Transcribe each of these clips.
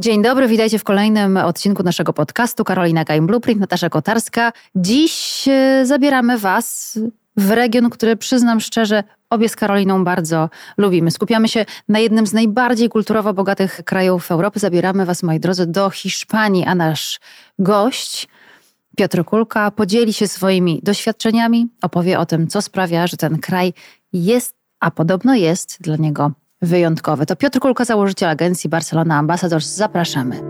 Dzień dobry, witajcie w kolejnym odcinku naszego podcastu. Karolina Kaim Blueprint, Natasza Kotarska. Dziś e, zabieramy Was w region, który przyznam szczerze, obie z Karoliną bardzo lubimy. Skupiamy się na jednym z najbardziej kulturowo bogatych krajów Europy. Zabieramy Was, moi drodzy, do Hiszpanii, a nasz gość Piotr Kulka podzieli się swoimi doświadczeniami, opowie o tym, co sprawia, że ten kraj jest, a podobno jest dla niego wyjątkowy. To Piotr Kulka, założyciel agencji Barcelona Ambassadors. Zapraszamy.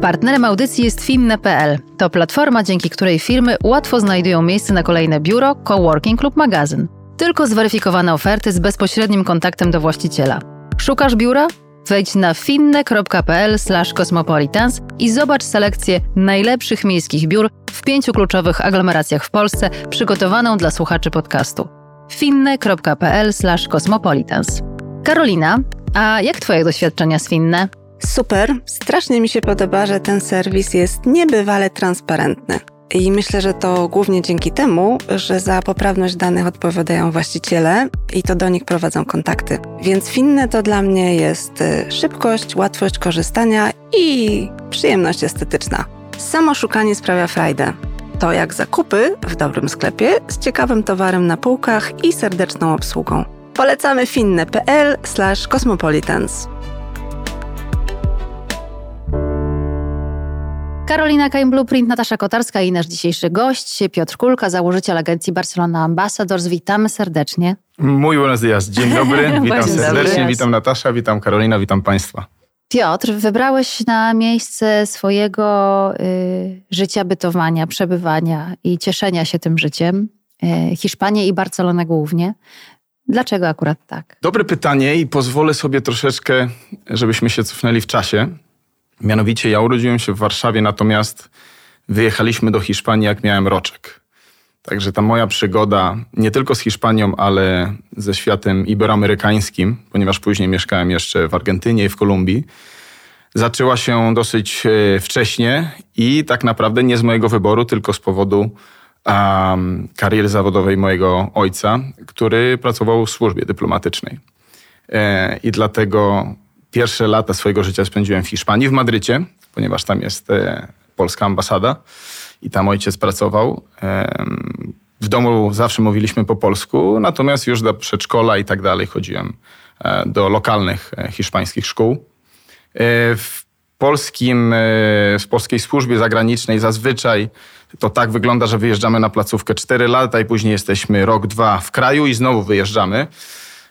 Partnerem audycji jest Finne.pl. To platforma, dzięki której firmy łatwo znajdują miejsce na kolejne biuro, coworking lub magazyn. Tylko zweryfikowane oferty z bezpośrednim kontaktem do właściciela. Szukasz biura? Wejdź na finne.pl/cosmopolitans i zobacz selekcję najlepszych miejskich biur w pięciu kluczowych aglomeracjach w Polsce, przygotowaną dla słuchaczy podcastu. finne.pl/cosmopolitans. Karolina, a jak Twoje doświadczenia Finne? Super, strasznie mi się podoba, że ten serwis jest niebywale transparentny. I myślę, że to głównie dzięki temu, że za poprawność danych odpowiadają właściciele i to do nich prowadzą kontakty. Więc Finne to dla mnie jest y, szybkość, łatwość korzystania i przyjemność estetyczna. Samo szukanie sprawia frajdę. To jak zakupy w dobrym sklepie z ciekawym towarem na półkach i serdeczną obsługą. Polecamy finne.pl/cosmopolitans. Karolina Kaim Blueprint, Natasza Kotarska i nasz dzisiejszy gość Piotr Kulka, założyciel agencji Barcelona Ambassadors. Witamy serdecznie. Muy buenos días. Dzień dobry. Witam Dzień serdecznie. dobry. Witam Natasza, witam Karolina, witam Państwa. Piotr, wybrałeś na miejsce swojego y, życia, bytowania, przebywania i cieszenia się tym życiem y, Hiszpanię i Barcelonę głównie. Dlaczego akurat tak? Dobre pytanie i pozwolę sobie troszeczkę, żebyśmy się cofnęli w czasie. Mianowicie ja urodziłem się w Warszawie, natomiast wyjechaliśmy do Hiszpanii, jak miałem roczek. Także ta moja przygoda nie tylko z Hiszpanią, ale ze światem iberoamerykańskim, ponieważ później mieszkałem jeszcze w Argentynie i w Kolumbii, zaczęła się dosyć e, wcześnie i tak naprawdę nie z mojego wyboru, tylko z powodu um, kariery zawodowej mojego ojca, który pracował w służbie dyplomatycznej. E, I dlatego pierwsze lata swojego życia spędziłem w Hiszpanii, w Madrycie, ponieważ tam jest e, polska ambasada i tam ojciec pracował. Em, W domu zawsze mówiliśmy po polsku, natomiast już do przedszkola i tak dalej chodziłem e, do lokalnych e, hiszpańskich szkół. E, W polskim, e, w polskiej służbie zagranicznej zazwyczaj to tak wygląda, że wyjeżdżamy na placówkę 4 lata i później jesteśmy rok, dwa w kraju i znowu wyjeżdżamy.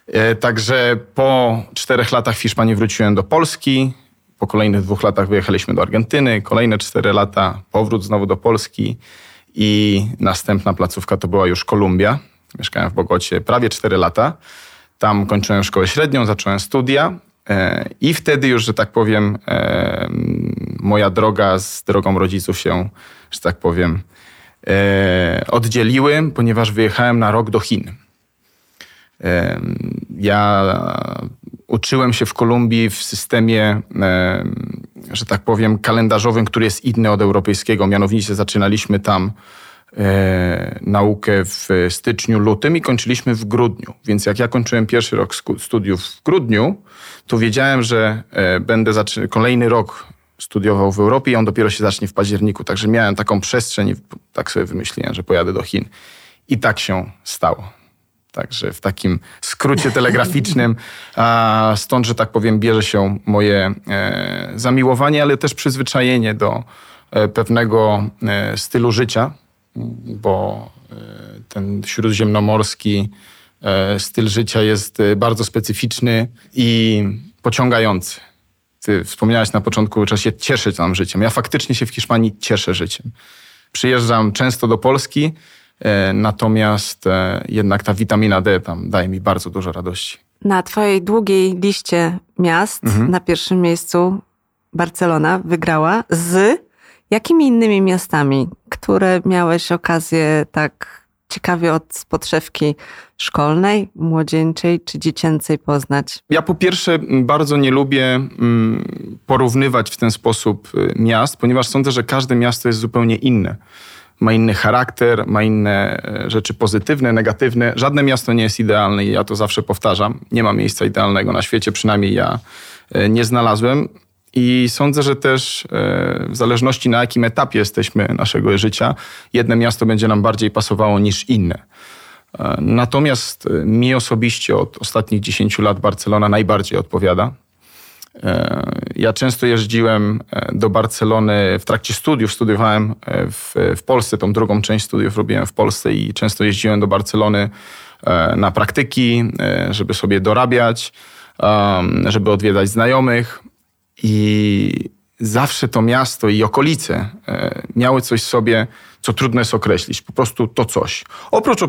E, Także po czterech latach w Hiszpanii wróciłem do Polski. Po kolejnych dwóch latach wyjechaliśmy do Argentyny. Kolejne cztery lata powrót znowu do Polski. I następna placówka to była już Kolumbia. Mieszkałem w Bogocie prawie cztery lata. Tam kończyłem szkołę średnią, zacząłem studia. e, I wtedy już, że tak powiem, e, moja droga z drogą rodziców się, że tak powiem, e, oddzieliły, ponieważ wyjechałem na rok do Chin. Em, Ja uczyłem się w Kolumbii w systemie, em, że tak powiem, kalendarzowym, który jest inny od europejskiego. Mianowicie zaczynaliśmy tam e, naukę w styczniu, lutym i kończyliśmy w grudniu. Więc jak ja kończyłem pierwszy rok studiów w grudniu, to wiedziałem, że e, będę zaczy- kolejny rok studiował w Europie i on dopiero się zacznie w październiku. Także miałem taką przestrzeń i tak sobie wymyśliłem, że pojadę do Chin. I tak się stało. Także w takim skrócie telegraficznym, stąd, że tak powiem, bierze się moje e, zamiłowanie, ale też przyzwyczajenie do e, pewnego e, stylu życia, bo ten śródziemnomorski styl życia jest bardzo specyficzny i pociągający. Ty wspomniałaś na początku, że się cieszyć tam życiem. Ja faktycznie się w Hiszpanii cieszę życiem. Przyjeżdżam często do Polski, e, natomiast e, jednak ta witamina D tam daje mi bardzo dużo radości. Na Twojej długiej liście miast na pierwszym miejscu Barcelona wygrała z jakimi innymi miastami, które miałeś okazję tak ciekawie od podszewki szkolnej, młodzieńczej czy dziecięcej poznać? Ja po pierwsze bardzo nie lubię porównywać w ten sposób y, miast, ponieważ sądzę, że każde miasto jest zupełnie inne. Ma inny charakter, ma inne e, rzeczy pozytywne, negatywne. Żadne miasto nie jest idealne i ja to zawsze powtarzam. Nie ma miejsca idealnego na świecie, przynajmniej ja e, nie znalazłem. I sądzę, że też e, w zależności na jakim etapie jesteśmy naszego życia, jedno miasto będzie nam bardziej pasowało niż inne. E, natomiast mi osobiście od ostatnich 10 lat Barcelona najbardziej odpowiada. Ja często jeździłem do Barcelony w trakcie studiów. Studiowałem w, w Polsce, tą drugą część studiów robiłem w Polsce i często jeździłem do Barcelony na praktyki, żeby sobie dorabiać, żeby odwiedzać znajomych. I zawsze to miasto i okolice e, miały coś w sobie, co trudno jest określić. Po prostu to coś. Oprócz e,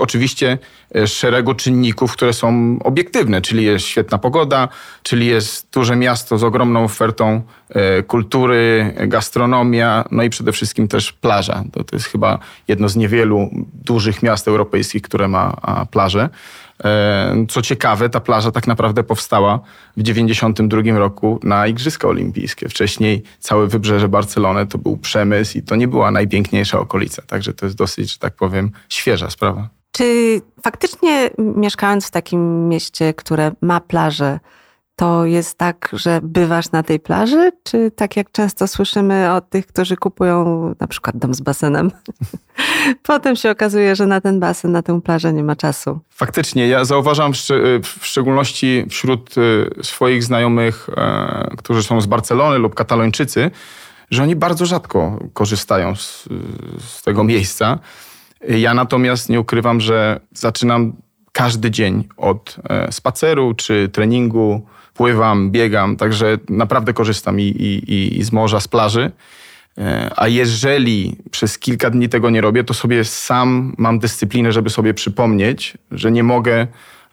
oczywiście e, szeregu czynników, które są obiektywne, czyli jest świetna pogoda, czyli jest duże miasto z ogromną ofertą kultury, gastronomia, no i przede wszystkim też plaża. To, to jest chyba jedno z niewielu dużych miast europejskich, które ma plażę. E, co ciekawe, ta plaża tak naprawdę powstała w 1992 roku na Igrzyska Olimpijskie. Wcześniej całe wybrzeże Barcelony to był przemysł i to nie była najpiękniejsza okolica. Także to jest dosyć, że tak powiem, świeża sprawa. Czy faktycznie mieszkając w takim mieście, które ma plażę, to jest tak, że bywasz na tej plaży, czy tak jak często słyszymy od tych, którzy kupują na przykład dom z basenem, potem się okazuje, że na ten basen, na tę plażę nie ma czasu? Faktycznie, ja zauważam w szczególności wśród y, swoich znajomych, e, którzy są z Barcelony lub Katalończycy, że oni bardzo rzadko korzystają z, z tego miejsca. Ja natomiast nie ukrywam, że zaczynam każdy dzień od e, spaceru czy treningu, pływam, biegam, także naprawdę korzystam i, i, i z morza, z plaży. E, a jeżeli przez kilka dni tego nie robię, to sobie sam mam dyscyplinę, żeby sobie przypomnieć, że nie mogę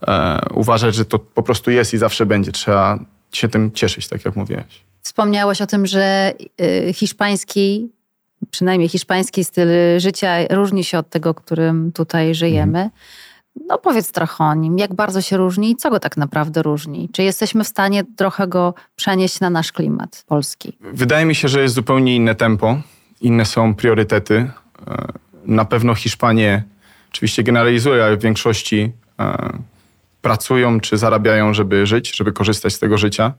e, uważać, że to po prostu jest i zawsze będzie. Trzeba się tym cieszyć, tak jak mówiłeś. Wspomniałeś o tym, że y, hiszpański, przynajmniej hiszpański styl życia różni się od tego, którym tutaj żyjemy. Mhm. No powiedz trochę o nim, jak bardzo się różni i co go tak naprawdę różni? Czy jesteśmy w stanie trochę go przenieść na nasz klimat polski? Wydaje mi się, że jest zupełnie inne tempo, inne są priorytety. E, na pewno Hiszpanie, oczywiście generalizuję, ale w większości e, pracują czy zarabiają, żeby żyć, żeby korzystać z tego życia.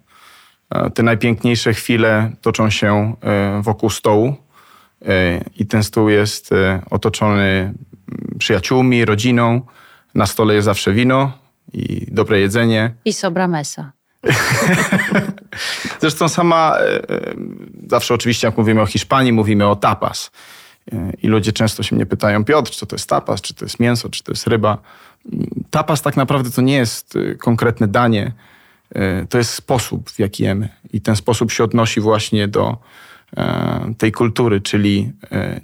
E, te najpiękniejsze chwile toczą się wokół stołu i ten stół jest otoczony przyjaciółmi, rodziną, na stole jest zawsze wino i dobre jedzenie. I sobra mesa. Zresztą sama, e, e, zawsze oczywiście jak mówimy o Hiszpanii, mówimy o tapas. E, I ludzie często się mnie pytają, Piotr, co to jest tapas, czy to jest mięso, czy to jest ryba. Tapas tak naprawdę to nie jest konkretne danie, to jest sposób, w jaki jemy. I ten sposób się odnosi właśnie do tej kultury, czyli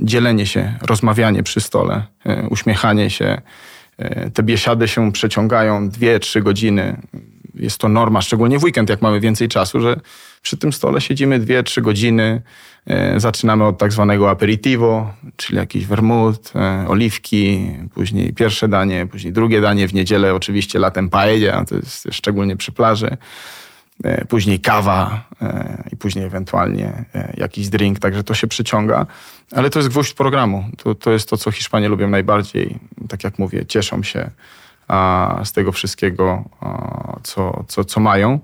dzielenie się, rozmawianie przy stole, uśmiechanie się, te biesiady się przeciągają 2-3 godziny. Jest to norma, szczególnie w weekend, jak mamy więcej czasu, że przy tym stole siedzimy 2-3 godziny. E, zaczynamy od tak zwanego aperitivo, czyli jakiś wermut, e, oliwki, później pierwsze danie, później drugie danie. W niedzielę oczywiście latem paella, to jest szczególnie przy plaży. E, później kawa e, i później ewentualnie e, jakiś drink, także to się przyciąga. Ale to jest gwóźdź programu. To, to jest to, co Hiszpanie lubią najbardziej. Tak jak mówię, cieszą się z tego wszystkiego, co, co, co mają.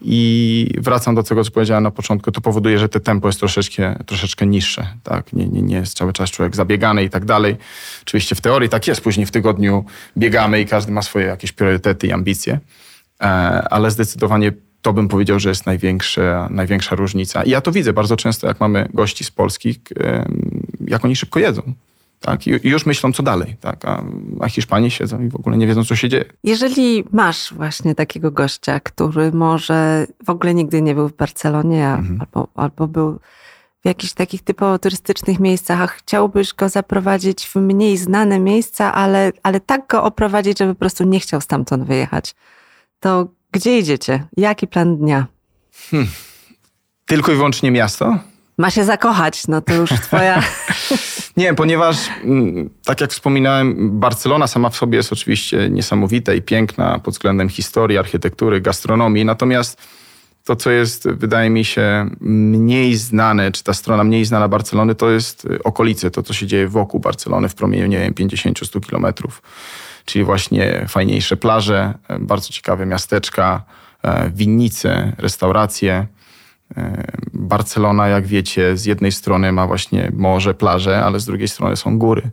I wracam do tego, co powiedziałem na początku, to powoduje, że te tempo jest troszeczkę, troszeczkę niższe. Tak? Nie, nie, nie jest cały czas człowiek zabiegany i tak dalej. Oczywiście w teorii tak jest, później w tygodniu biegamy i każdy ma swoje jakieś priorytety i ambicje. E, ale zdecydowanie to bym powiedział, że jest największa, największa różnica. I ja to widzę bardzo często, jak mamy gości z Polski, jak oni szybko jedzą. Tak? I już myślą, co dalej. Tak? A, a Hiszpanie siedzą i w ogóle nie wiedzą, co się dzieje. Jeżeli masz właśnie takiego gościa, który może w ogóle nigdy nie był w Barcelonie, mhm. albo, albo był w jakichś takich typowo turystycznych miejscach, a chciałbyś go zaprowadzić w mniej znane miejsca, ale, ale tak go oprowadzić, żeby po prostu nie chciał stamtąd wyjechać to gdzie idziecie? Jaki plan dnia? Hmm. Tylko i wyłącznie miasto? Ma się zakochać, no to już twoja... Nie, ponieważ mm, tak jak wspominałem, Barcelona sama w sobie jest oczywiście niesamowita i piękna pod względem historii, architektury, gastronomii, natomiast to, co jest, wydaje mi się, mniej znane, czy ta strona mniej znana Barcelony, to jest okolice, to, co się dzieje wokół Barcelony w promieniu, nie wiem, 50-100 kilometrów czyli właśnie fajniejsze plaże, bardzo ciekawe miasteczka, winnice, restauracje. Barcelona, jak wiecie, z jednej strony ma właśnie morze, plaże, ale z drugiej strony są góry.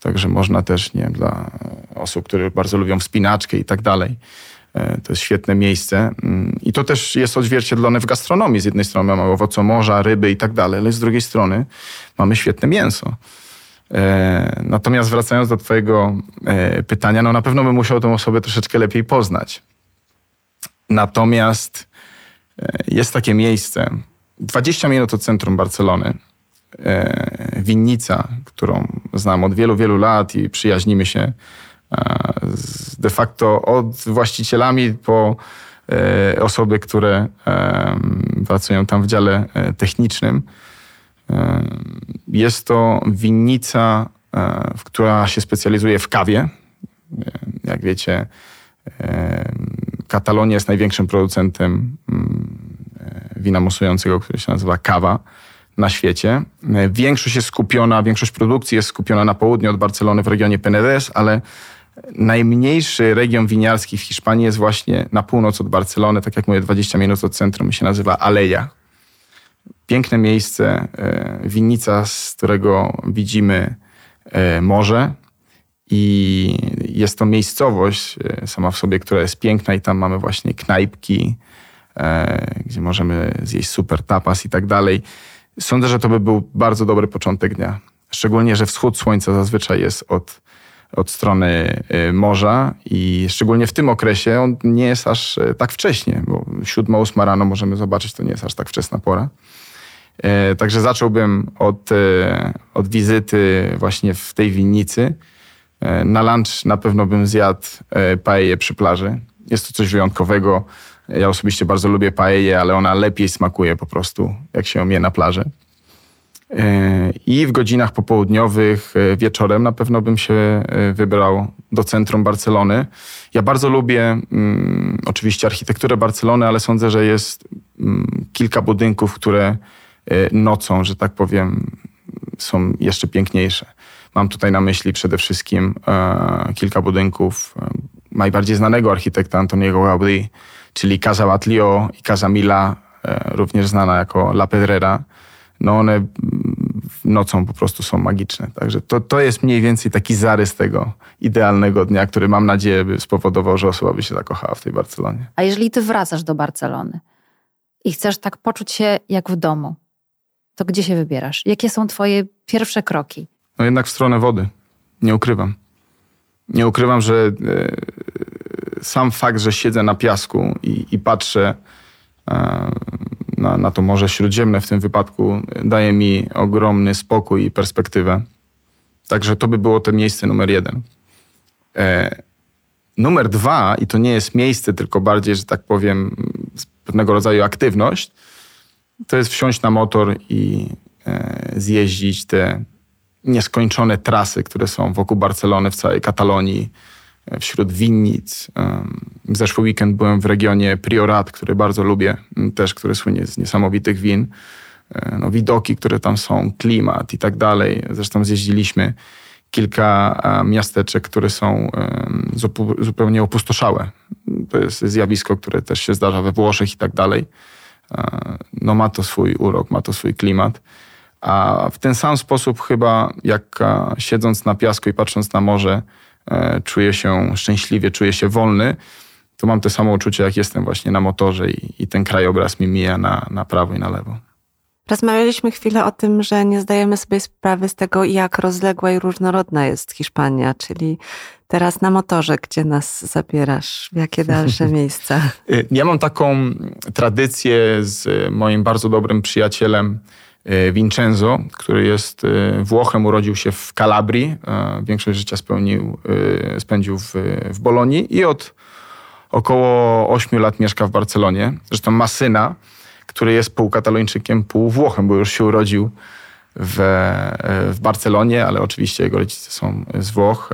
Także można też, nie dla osób, które bardzo lubią wspinaczkę i tak dalej. E, to jest świetne miejsce. Mm, I to też jest odzwierciedlone w gastronomii. Z jednej strony mamy owoce morza, ryby i tak dalej, ale z drugiej strony mamy świetne mięso. E, natomiast wracając do Twojego e, pytania, no na pewno bym musiał tę osobę troszeczkę lepiej poznać. Natomiast jest takie miejsce, 20 minut od centrum Barcelony, winnica, którą znam od wielu, wielu lat i przyjaźnimy się de facto od właścicielami po e, osoby, które pracują tam w dziale e, technicznym. Jest to winnica, e, która się specjalizuje w kawie. Jak wiecie, Katalonia jest największym producentem mm, wina mosującego, który się nazywa kawa na świecie. Większość jest skupiona, większość produkcji jest skupiona na południu od Barcelony w regionie Penedès, ale Najmniejszy region winiarski w Hiszpanii jest właśnie na północ od Barcelony, tak jak mówię, 20 minut od centrum, się nazywa Aleja. Piękne miejsce, e, winnica, z którego widzimy e, morze i jest to miejscowość e, sama w sobie, która jest piękna i tam mamy właśnie knajpki, gdzie możemy zjeść super tapas i tak dalej. Sądzę, że to by był bardzo dobry początek dnia. Szczególnie, że wschód słońca zazwyczaj jest od od strony morza i szczególnie w tym okresie on nie jest aż tak wcześnie, bo 7-8 rano możemy zobaczyć, to nie jest aż tak wczesna pora. E, także zacząłbym od, y, od wizyty właśnie w tej winnicy. E, na lunch na pewno bym zjadł e, paeję przy plaży. Jest to coś wyjątkowego. Ja osobiście bardzo lubię paeję, ale ona lepiej smakuje po prostu, jak się je na plaży. E, I w godzinach popołudniowych, e, wieczorem na pewno bym się e, wybrał do centrum Barcelony. Ja bardzo lubię mm, oczywiście architekturę Barcelony, ale sądzę, że jest mm, kilka budynków, które nocą, że tak powiem, są jeszcze piękniejsze. Mam tutaj na myśli przede wszystkim e, kilka budynków e, najbardziej znanego architekta Antoniego Gaudí, czyli Casa Batlio i Casa Mila, e, również znana jako La Pedrera no one nocą po prostu są magiczne. Także to, to jest mniej więcej taki zarys tego idealnego dnia, który mam nadzieję by spowodował, że osoba by się zakochała w tej Barcelonie. A jeżeli ty wracasz do Barcelony i chcesz tak poczuć się jak w domu, to gdzie się wybierasz? Jakie są twoje pierwsze kroki? No jednak w stronę wody. Nie ukrywam. Nie ukrywam, że e, sam fakt, że siedzę na piasku i, i patrzę e, na, na to Morze Śródziemne w tym wypadku daje mi ogromny spokój i perspektywę. Także to by było to miejsce numer jeden. E, numer dwa, i to nie jest miejsce, tylko bardziej, że tak powiem, pewnego rodzaju aktywność, to jest wsiąść na motor i e, zjeździć te nieskończone trasy, które są wokół Barcelony, w całej Katalonii, wśród winnic. W zeszły weekend byłem w regionie Priorat, który bardzo lubię, też który słynie z niesamowitych win. E, no, widoki, które tam są, klimat i tak dalej. Zresztą zjeździliśmy kilka miasteczek, które są zupełnie opustoszałe. To jest zjawisko, które też się zdarza we Włoszech i tak dalej. E, no ma to swój urok, ma to swój klimat. A w ten sam sposób chyba, jak siedząc na piasku i patrząc na morze, E, czuję się szczęśliwie, czuję się wolny, to mam to samo uczucie, jak jestem właśnie na motorze i, i ten krajobraz mi mija na, na prawo i na lewo. Rozmawialiśmy chwilę o tym, że nie zdajemy sobie sprawy z tego, jak rozległa i różnorodna jest Hiszpania, czyli teraz na motorze, gdzie nas zabierasz, w jakie dalsze miejsca? E, ja mam taką tradycję z moim bardzo dobrym przyjacielem, E, Vincenzo, który jest e, Włochem, urodził się w Kalabrii, większość życia spełnił, spędził w, w Bolonii i od około 8 lat mieszka w Barcelonie. Zresztą ma syna, który jest pół katalończykiem, pół Włochem, bo już się urodził w, w Barcelonie, ale oczywiście jego rodzice są z Włoch.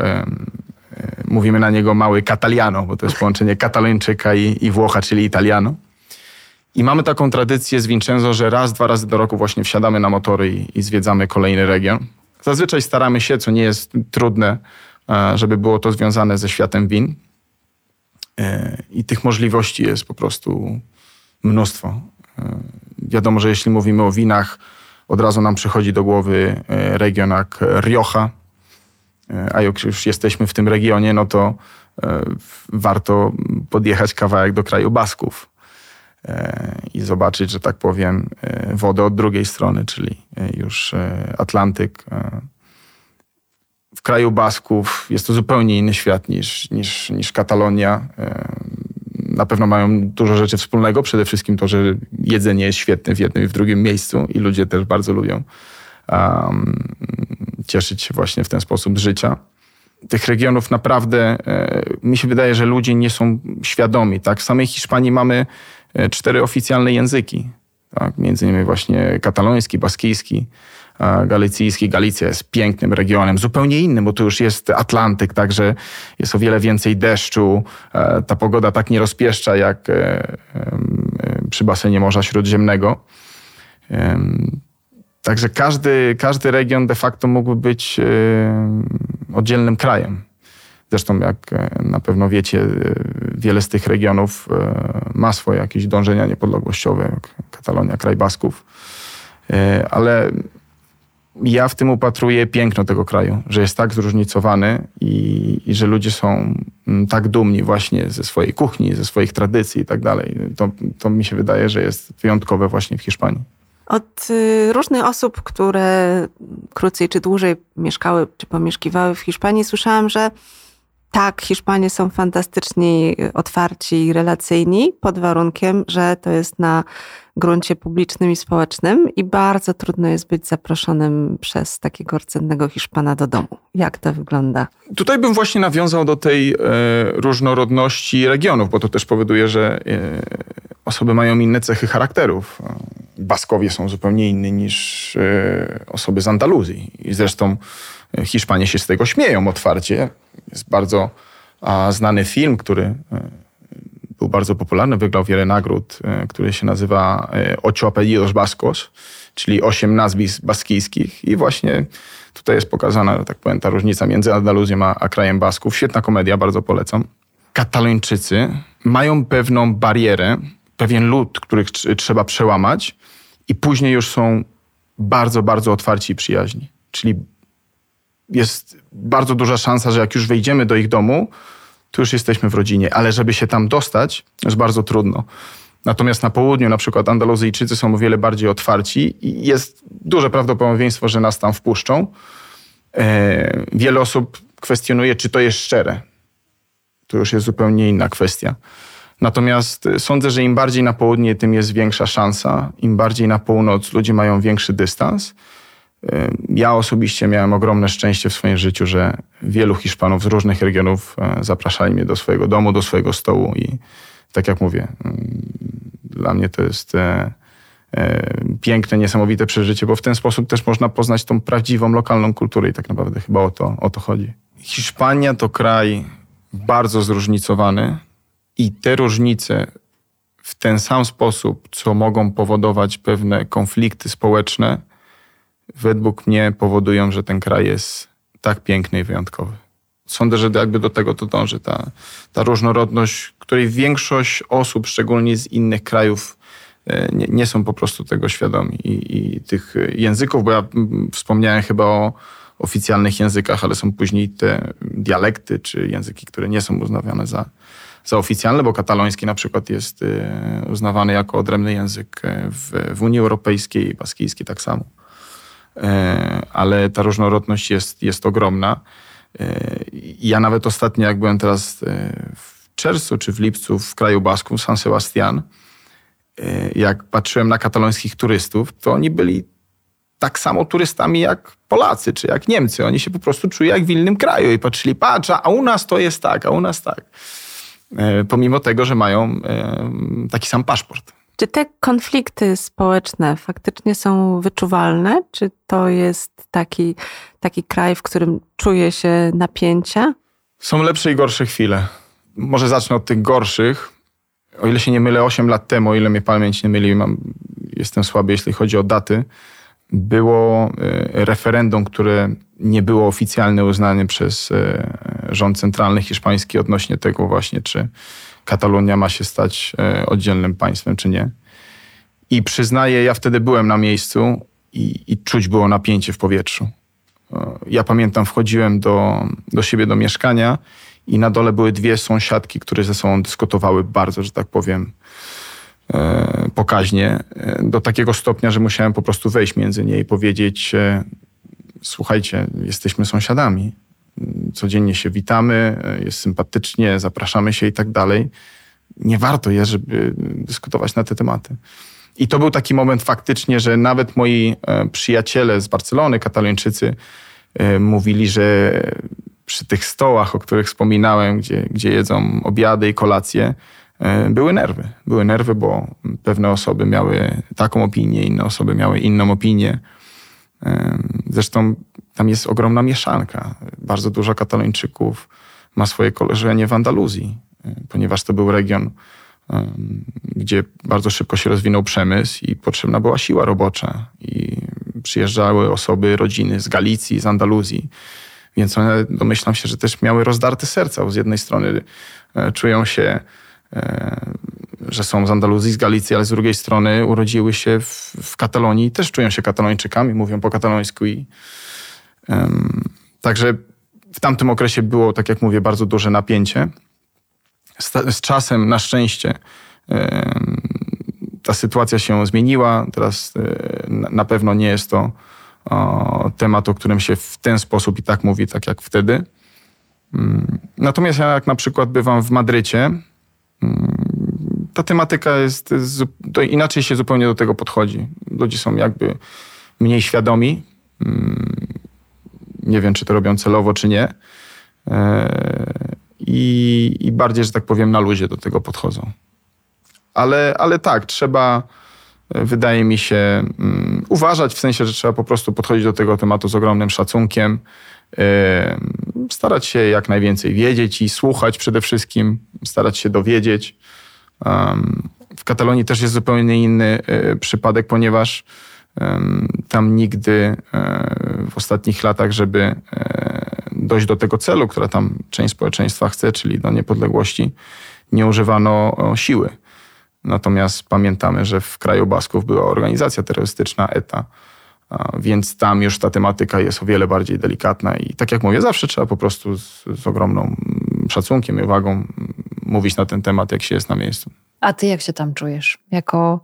Mówimy na niego mały Cataliano, bo to jest połączenie katalończyka i, i Włocha, czyli Italiano. I mamy taką tradycję z Vincenzo, że raz, dwa razy do roku właśnie wsiadamy na motory i, i zwiedzamy kolejny region. Zazwyczaj staramy się, co nie jest trudne, e, żeby było to związane ze światem win. I tych możliwości jest po prostu mnóstwo. Wiadomo, że jeśli mówimy o winach, od razu nam przychodzi do głowy region jak Rioja, a jak już jesteśmy w tym regionie, no to warto podjechać kawałek do kraju Basków i zobaczyć, że tak powiem, wodę od drugiej strony, czyli już Atlantyk. W kraju Basków jest to zupełnie inny świat niż, niż, niż Katalonia. Na pewno mają dużo rzeczy wspólnego. Przede wszystkim to, że jedzenie jest świetne w jednym i w drugim miejscu i ludzie też bardzo lubią um, cieszyć się właśnie w ten sposób życia tych regionów naprawdę e, mi się wydaje, że ludzie nie są świadomi. Tak? W samej Hiszpanii mamy e, cztery oficjalne języki. Tak? Między innymi właśnie kataloński, baskijski, galicyjski. Galicja jest pięknym regionem, zupełnie innym, bo to już jest Atlantyk, także jest o wiele więcej deszczu. E, ta pogoda tak nie rozpieszcza jak przy basenie Morza Śródziemnego. Także każdy, każdy region de facto mógłby być oddzielnym krajem. Zresztą, jak e, na pewno wiecie, e, wiele z tych regionów e, ma swoje jakieś dążenia niepodległościowe, jak Katalonia, kraj Basków. Ale ja w tym upatruję piękno tego kraju, że jest tak zróżnicowany i, i, że ludzie są mm, tak dumni właśnie ze swojej kuchni, ze swoich tradycji i tak dalej. To, to mi się wydaje, że jest wyjątkowe właśnie w Hiszpanii. Od y, różnych osób, które krócej czy dłużej mieszkały czy pomieszkiwały w Hiszpanii, słyszałam, że tak, Hiszpanie są fantastyczni, otwarci i relacyjni, pod warunkiem, że to jest na gruncie publicznym i społecznym i bardzo trudno jest być zaproszonym przez takiego rdzennego Hiszpana do domu. Jak to wygląda? Tutaj bym właśnie nawiązał do tej e, różnorodności regionów, bo to też powoduje, że e, osoby mają inne cechy charakterów. Baskowie są zupełnie inni niż e, osoby z Andaluzji. I zresztą e, Hiszpanie się z tego śmieją otwarcie. Jest bardzo a, znany film, który e, był bardzo popularny, wygrał wiele nagród, który się nazywa Ocho Apellidos Bascos, czyli osiem nazwisk baskijskich. I właśnie tutaj jest pokazana, tak powiem, ta różnica między Andaluzją a, a krajem Basków. Świetna komedia, bardzo polecam. Katalończycy mają pewną barierę, pewien lud, których trzeba przełamać i później już są bardzo, bardzo otwarci i przyjaźni. Czyli jest bardzo duża szansa, że jak już wejdziemy do ich domu, to już jesteśmy w rodzinie, ale żeby się tam dostać, jest bardzo trudno. Natomiast na południu, na przykład Andaluzyjczycy są o wiele bardziej otwarci i jest duże prawdopodobieństwo, że nas tam wpuszczą. E, wiele osób kwestionuje, czy to jest szczere. To już jest zupełnie inna kwestia. Natomiast y, sądzę, że im bardziej na południe, tym jest większa szansa. Im bardziej na północ, ludzie mają większy dystans. Y, ja osobiście miałem ogromne szczęście w swoim życiu, że wielu Hiszpanów z różnych regionów y, zapraszali mnie do swojego domu, do swojego stołu i tak jak mówię, dla mnie to jest piękne, niesamowite przeżycie, bo w ten sposób też można poznać tą prawdziwą, lokalną kulturę i tak naprawdę chyba o to, o to chodzi. Hiszpania to kraj bardzo zróżnicowany i te różnice w ten sam sposób, co mogą powodować pewne konflikty społeczne, według mnie powodują, że ten kraj jest tak piękny i wyjątkowy. Sądzę, że jakby do tego to dąży ta, ta różnorodność, której większość osób, szczególnie z innych krajów, e, nie, nie są po prostu tego świadomi. I, I, tych języków, bo ja wspomniałem chyba o oficjalnych językach, ale są później te dialekty czy języki, które nie są uznawane za, za oficjalne, bo kataloński na przykład jest y, uznawany jako odrębny język y, w, w Unii Europejskiej, baskijski tak samo. Y, ale ta różnorodność jest, jest ogromna. Ja nawet ostatnio, jak byłem teraz w czerwcu czy w lipcu w kraju Basków, San Sebastian, jak patrzyłem na katalońskich turystów, to oni byli tak samo turystami jak Polacy czy jak Niemcy. Oni się po prostu czuli jak w innym kraju i patrzyli, patrz, a u nas to jest tak, a u nas tak. E, pomimo tego, że mają e, taki sam paszport. Czy te konflikty społeczne faktycznie są wyczuwalne? Czy to jest taki, taki kraj, w którym czuje się napięcia? Są lepsze i gorsze chwile. Może zacznę od tych gorszych. O ile się nie mylę, 8 lat temu, o ile mnie pamięć nie myli, mam, jestem słaby, jeśli chodzi o daty, było e, referendum, które nie było oficjalnie uznane przez rząd centralny hiszpański odnośnie tego właśnie, czy Katalonia ma się stać e, oddzielnym państwem, czy nie. I przyznaję, ja wtedy byłem na miejscu i, i czuć było napięcie w powietrzu. E, ja pamiętam, wchodziłem do, do siebie do mieszkania i na dole były dwie sąsiadki, które ze sobą dyskutowały bardzo, że tak powiem, e, pokaźnie, do takiego stopnia, że musiałem po prostu wejść między nie i powiedzieć: Słuchajcie, jesteśmy sąsiadami codziennie się witamy, jest sympatycznie, zapraszamy się i tak dalej. Nie warto jest, żeby dyskutować na te tematy. I to był taki moment faktycznie, że nawet moi e, przyjaciele z Barcelony, katalończycy, e, mówili, że przy tych stołach, o których wspominałem, gdzie, gdzie jedzą obiady i kolacje, e, były nerwy. Były nerwy, bo pewne osoby miały taką opinię, inne osoby miały inną opinię. Zresztą tam jest ogromna mieszanka. Bardzo dużo katalończyków ma swoje koleżenie w Andaluzji, ponieważ to był region, gdzie bardzo szybko się rozwinął przemysł i potrzebna była siła robocza. I przyjeżdżały osoby, rodziny z Galicji, z Andaluzji. Więc one, domyślam się, że też miały rozdarte serca. Z jednej strony e, czują się, e, że są z Andaluzji, z Galicji, ale z drugiej strony urodziły się w, w Katalonii też czują się katalończykami, mówią po katalońsku i Także w tamtym okresie było, tak jak mówię, bardzo duże napięcie. Z, czasem, na szczęście, ta sytuacja się zmieniła. Teraz e, na pewno nie jest to temat, o którym się w ten sposób i tak mówi, tak jak wtedy. Mm, natomiast ja jak na przykład bywam w Madrycie, mm, ta tematyka jest, to inaczej się zupełnie do tego podchodzi. Ludzie są jakby mniej świadomi, mm, nie wiem, czy to robią celowo, czy nie. E, I, i bardziej, że tak powiem, na luzie do tego podchodzą. Ale, ale tak, trzeba, e, wydaje mi się, um, uważać, w sensie, że trzeba po prostu podchodzić do tego tematu z ogromnym szacunkiem, e, starać się jak najwięcej wiedzieć i słuchać przede wszystkim, starać się dowiedzieć. W Katalonii też jest zupełnie inny przypadek, ponieważ tam nigdy e, w ostatnich latach, żeby e, dojść do tego celu, która tam część społeczeństwa chce, czyli do niepodległości, nie używano siły. Natomiast pamiętamy, że w kraju Basków była organizacja terrorystyczna ETA, więc tam już ta tematyka jest o wiele bardziej delikatna i tak jak mówię, zawsze trzeba po prostu z, z ogromną szacunkiem i uwagą mówić na ten temat, jak się jest na miejscu. A ty jak się tam czujesz? Jako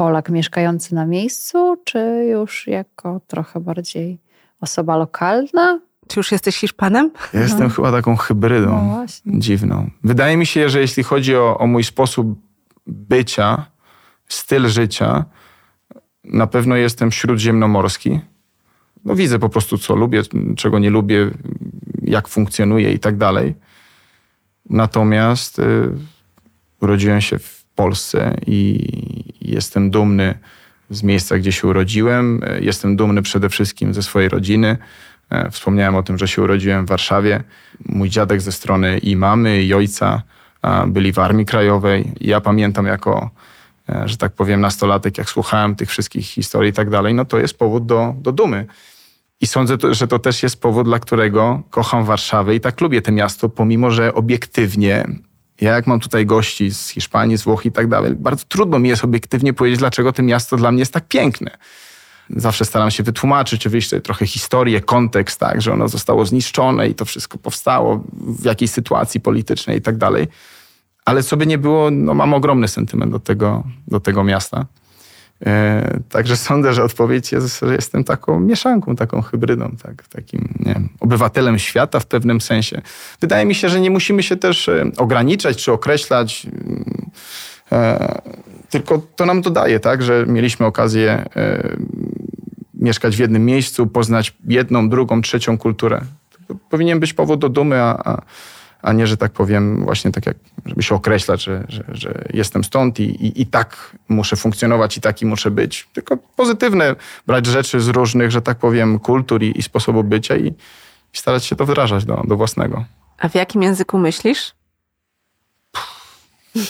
Polak mieszkający na miejscu, czy już jako trochę bardziej osoba lokalna? Czy już jesteś Hiszpanem? Ja jestem no. chyba taką hybrydą no dziwną. Wydaje mi się, że jeśli chodzi o, o mój sposób bycia, styl życia, na pewno jestem śródziemnomorski. No widzę po prostu, co lubię, czego nie lubię, jak funkcjonuje i tak dalej. Natomiast y, urodziłem się w Polsce i jestem dumny z miejsca, gdzie się urodziłem. Jestem dumny przede wszystkim ze swojej rodziny. E, wspomniałem o tym, że się urodziłem w Warszawie. Mój dziadek ze strony i mamy, i ojca byli w Armii Krajowej. Ja pamiętam jako, e, że tak powiem, nastolatek, jak słuchałem tych wszystkich historii i tak dalej, no to jest powód do, do dumy. I sądzę, że to też jest powód, dla którego kocham Warszawę i tak lubię to miasto, pomimo że obiektywnie ja jak mam tutaj gości z Hiszpanii, z Włoch i tak dalej, bardzo trudno mi jest obiektywnie powiedzieć, dlaczego to miasto dla mnie jest tak piękne. Zawsze staram się wytłumaczyć, oczywiście trochę historię, kontekst, tak, że ono zostało zniszczone i to wszystko powstało w jakiejś sytuacji politycznej i tak dalej. Ale co by nie było, no mam ogromny sentyment do tego, do tego miasta. E, także sądzę, że odpowiedź jest, że jestem taką mieszanką, taką hybrydą, tak, takim nie obywatelem świata w pewnym sensie. Wydaje mi się, że nie musimy się też e, ograniczać czy określać, e, tylko to nam dodaje, tak, że mieliśmy okazję mieszkać w jednym miejscu, poznać jedną, drugą, trzecią kulturę. To powinien być powód do dumy, a, a a nie, że tak powiem, właśnie tak jak, żeby się określać, że, że, że jestem stąd i, i, i, tak muszę funkcjonować i taki muszę być. Tylko pozytywne, brać rzeczy z różnych, że tak powiem, kultur i, i sposobu bycia i, i, starać się to wyrażać do, do własnego. A w jakim języku myślisz?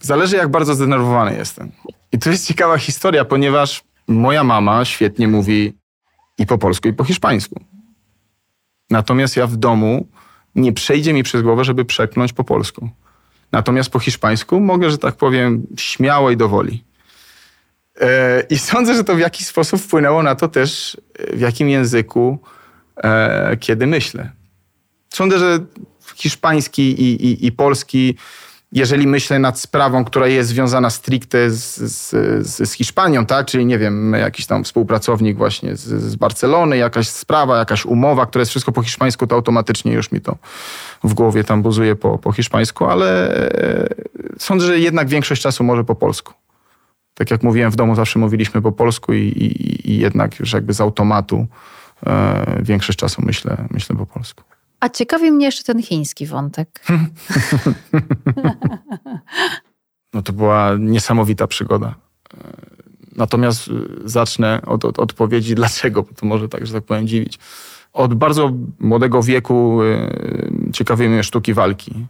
Zależy, jak bardzo zdenerwowany jestem. I to jest ciekawa historia, ponieważ moja mama świetnie mówi I po polsku, i po hiszpańsku. Natomiast ja w domu nie przejdzie mi przez głowę, żeby przeknąć po polsku. Natomiast po hiszpańsku mogę, że tak powiem, śmiało i dowoli. E, I sądzę, że to w jakiś sposób wpłynęło na to też, w jakim języku, e, kiedy myślę. Sądzę, że hiszpański i, i, i polski jeżeli myślę nad sprawą, która jest związana stricte z, z, z Hiszpanią, tak? czyli nie wiem, jakiś tam współpracownik właśnie z, z, Barcelony, jakaś sprawa, jakaś umowa, która jest wszystko po hiszpańsku, to automatycznie już mi to w głowie tam buzuje po, po hiszpańsku, ale e, sądzę, że jednak większość czasu może po polsku. Tak jak mówiłem, w domu zawsze mówiliśmy po polsku i, i, i jednak już jakby z automatu e, większość czasu myślę, myślę po polsku. A ciekawi mnie jeszcze ten chiński wątek. No to była niesamowita przygoda. Natomiast zacznę od, od odpowiedzi dlaczego, bo to może tak, że tak powiem, dziwić. Od bardzo młodego wieku y, ciekawiły mnie sztuki walki.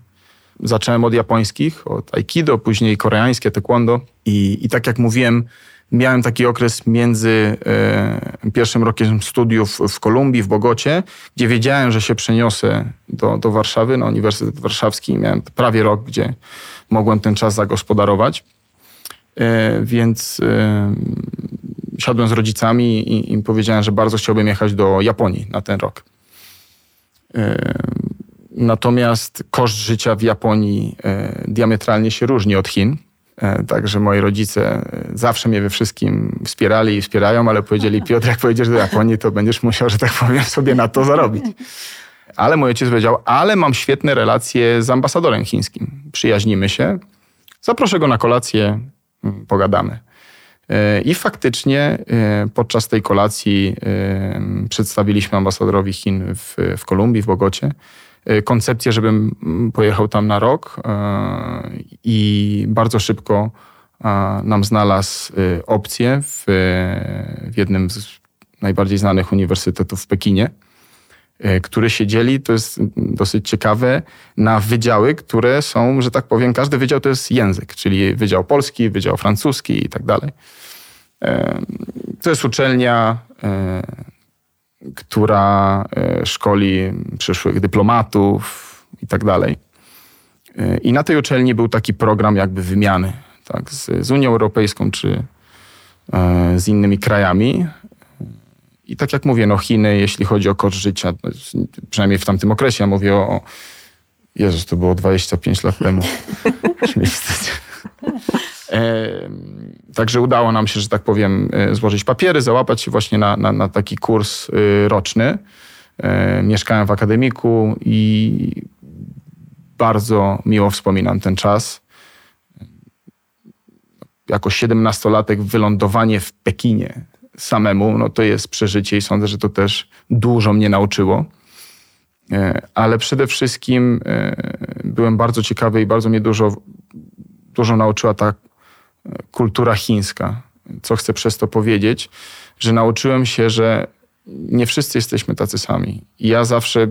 Zacząłem od japońskich, od aikido, później koreańskie, taekwondo. I, i tak jak mówiłem, miałem taki okres między e, pierwszym rokiem studiów w Kolumbii, w Bogocie, gdzie wiedziałem, że się przeniosę do, do Warszawy, na Uniwersytet Warszawski. Miałem prawie rok, gdzie mogłem ten czas zagospodarować. E, więc e, siadłem z rodzicami i im powiedziałem, że bardzo chciałbym jechać do Japonii na ten rok. Natomiast koszt życia w Japonii diametralnie się różni od Chin. E, także moi rodzice e, zawsze mnie we wszystkim wspierali i wspierają, ale powiedzieli, Piotr, jak pojedziesz do Japonii, to będziesz musiał, że tak powiem, sobie na to zarobić. Ale mój ojciec powiedział, ale mam świetne relacje z ambasadorem chińskim. Przyjaźnimy się, zaproszę go na kolację, mm, pogadamy. E, I faktycznie podczas tej kolacji przedstawiliśmy ambasadorowi Chin w, w Kolumbii, w Bogocie, koncepcję, żebym mm, pojechał tam na rok y, i bardzo szybko y, nam znalazł opcję w, w jednym z najbardziej znanych uniwersytetów w Pekinie, które siedzieli, to jest dosyć ciekawe, na wydziały, które są, że tak powiem, każdy wydział to jest język, czyli wydział polski, wydział francuski i tak dalej. To jest uczelnia która e, szkoli przyszłych dyplomatów i tak dalej. E, I na tej uczelni był taki program jakby wymiany tak, z, z Unią Europejską czy e, z innymi krajami. I tak jak mówię, no Chiny, jeśli chodzi o koszt życia, przynajmniej w tamtym okresie, ja mówię o, Jezus, to było 25 lat temu. Także udało nam się, że tak powiem, e, złożyć papiery, załapać się właśnie na, na, na taki kurs e, roczny. E, mieszkałem w akademiku i bardzo miło wspominam ten czas. Jako 17-latek wylądowanie w Pekinie samemu, no to jest przeżycie i sądzę, że to też dużo mnie nauczyło. Ale przede wszystkim byłem bardzo ciekawy i bardzo mnie dużo, dużo nauczyła ta kultura chińska. Co chcę przez to powiedzieć? Że nauczyłem się, że nie wszyscy jesteśmy tacy sami. I ja zawsze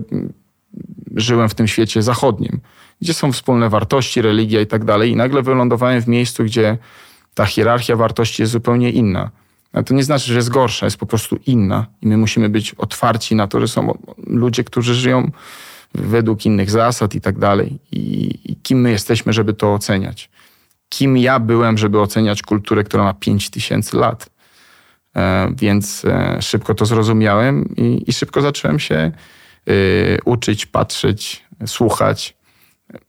żyłem w tym świecie zachodnim, gdzie są wspólne wartości, religia i tak dalej. I nagle wylądowałem w miejscu, gdzie ta hierarchia wartości jest zupełnie inna. Ale to nie znaczy, że jest gorsza, jest po prostu inna. I my musimy być otwarci na to, że są ludzie, którzy żyją według innych zasad i tak dalej. I kim my jesteśmy, żeby to oceniać kim ja byłem, żeby oceniać kulturę, która ma 5000 lat. E, więc e, szybko to zrozumiałem i, i szybko zacząłem się e, uczyć, patrzeć, słuchać.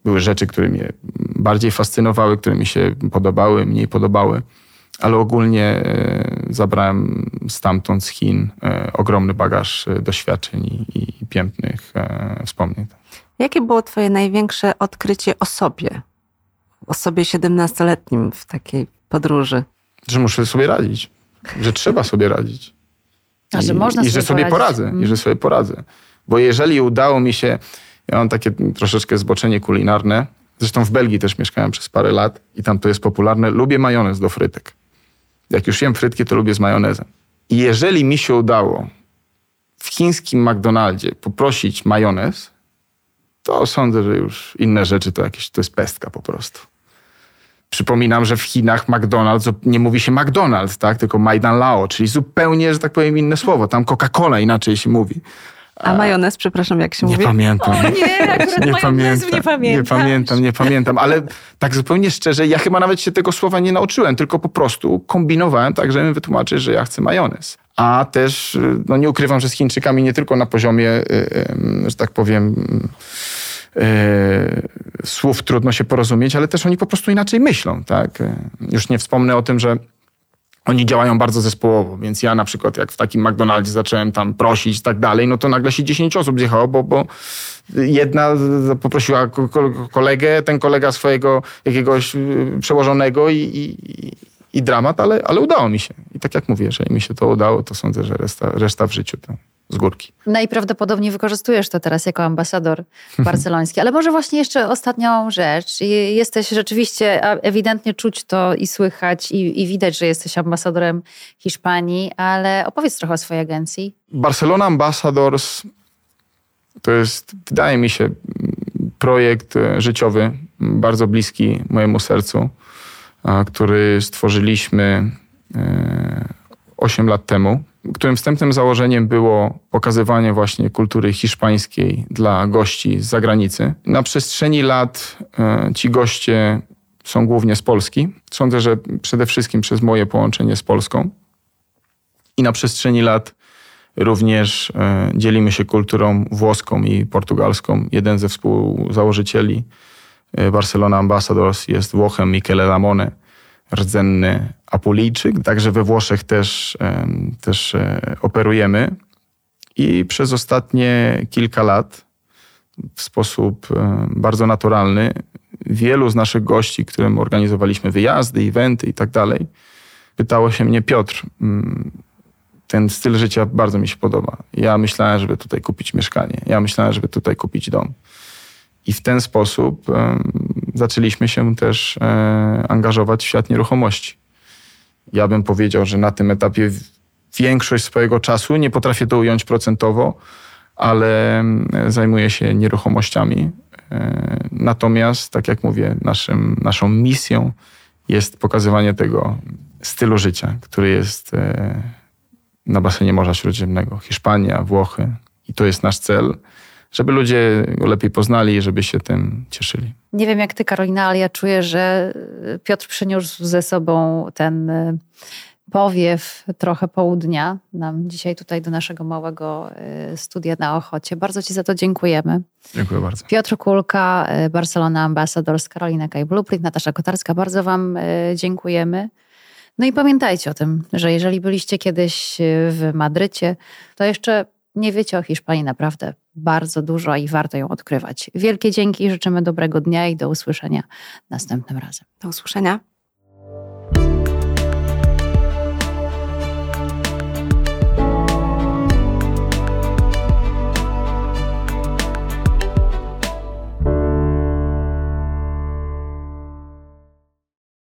Były rzeczy, które mnie bardziej fascynowały, które mi się podobały, mniej podobały, ale ogólnie zabrałem stamtąd z Chin ogromny bagaż doświadczeń i, i pięknych wspomnień. Jakie było Twoje największe odkrycie o sobie o sobie 17-letnim w takiej podróży? Że muszę sobie radzić, że trzeba sobie radzić. A że można I, sobie że sobie poradzić. poradzę, mm. i że sobie poradzę. Bo jeżeli udało mi się, ja mam takie troszeczkę zboczenie kulinarne, zresztą w Belgii też mieszkałem przez parę lat i tam to jest popularne, lubię majonez do frytek. Jak już jem frytki, to lubię z majonezem. I jeżeli mi się udało w chińskim McDonaldzie poprosić majonez, to sądzę, że już inne rzeczy to jakieś, to jest pestka po prostu Przypominam, że w Chinach McDonald's nie mówi się McDonald's, tak? tylko Maidan Lao, czyli zupełnie, że tak powiem, inne słowo. Tam Coca-Cola inaczej się mówi. A majonez, przepraszam, jak się nie mówi? Pamiętam. O nie, akurat nie pamiętam. Nie pamiętam. Nie pamiętam, nie pamiętam, ale tak zupełnie szczerze, ja chyba nawet się tego słowa nie nauczyłem, tylko po prostu kombinowałem tak, żeby wytłumaczyć, że ja chcę majonez. A też, no nie ukrywam, że z Chińczykami nie tylko na poziomie, y, y, że tak powiem, y, słów trudno się porozumieć, ale też oni po prostu inaczej myślą. Tak? Już nie wspomnę o tym, że oni działają bardzo zespołowo, więc ja na przykład jak w takim McDonaldzie zacząłem tam prosić i tak dalej, no to nagle się 10 osób zjechało, bo, bo jedna poprosiła kolegę, ten kolega swojego jakiegoś przełożonego i, i, i dramat, ale, ale udało mi się. I tak jak mówię, jeżeli mi się to udało, to sądzę, że reszta, reszta w życiu to z górki. Najprawdopodobniej wykorzystujesz to teraz jako ambasador barceloński. Ale może właśnie jeszcze ostatnią rzecz. Jesteś rzeczywiście, ewidentnie czuć to i słychać i, i widać, że jesteś ambasadorem Hiszpanii, ale opowiedz trochę o swojej agencji. Barcelona Ambassadors to jest, wydaje mi się, projekt e, życiowy, bardzo bliski mojemu sercu, który stworzyliśmy 8 e, lat temu którym wstępnym założeniem było pokazywanie właśnie kultury hiszpańskiej dla gości z zagranicy. Na przestrzeni lat e, ci goście są głównie z Polski. Sądzę, że przede wszystkim przez moje połączenie z Polską. I na przestrzeni lat również e, dzielimy się kulturą włoską i portugalską. Jeden ze współzałożycieli e, Barcelona Ambassadors jest Włochem Michele Lamone rdzenny Apulijczyk, także we Włoszech też, też e, operujemy. I przez ostatnie kilka lat w sposób e, bardzo naturalny wielu z naszych gości, którym organizowaliśmy wyjazdy, eventy i tak dalej, pytało się mnie, Piotr, mm, ten styl życia bardzo mi się podoba. Ja myślałem, żeby tutaj kupić mieszkanie. Ja myślałem, żeby tutaj kupić dom. I w ten sposób zaczęliśmy się też e, angażować w świat nieruchomości. Ja bym powiedział, że na tym etapie większość swojego czasu, nie potrafię to ująć procentowo, ale zajmuję się nieruchomościami. E, natomiast, tak jak mówię, naszym, naszą misją jest pokazywanie tego stylu życia, który jest e, na basenie Morza Śródziemnego. Hiszpania, Włochy. I to jest nasz cel żeby ludzie go lepiej poznali i żeby się tym cieszyli. Nie wiem jak ty, Karolina, ale ja czuję, że Piotr przyniósł ze sobą ten y, powiew trochę południa nam dzisiaj tutaj do naszego małego y, studia na Ochocie. Bardzo Ci za to dziękujemy. Dziękuję bardzo. Piotr Kulka, Barcelona Ambassadors, Karolina Kaj Blueprint, Natasza Kotarska, bardzo Wam dziękujemy. No i pamiętajcie o tym, że jeżeli byliście kiedyś w Madrycie, to jeszcze nie wiecie o Hiszpanii naprawdę bardzo dużo i warto ją odkrywać. Wielkie dzięki, życzymy dobrego dnia i do usłyszenia następnym razem. Do usłyszenia.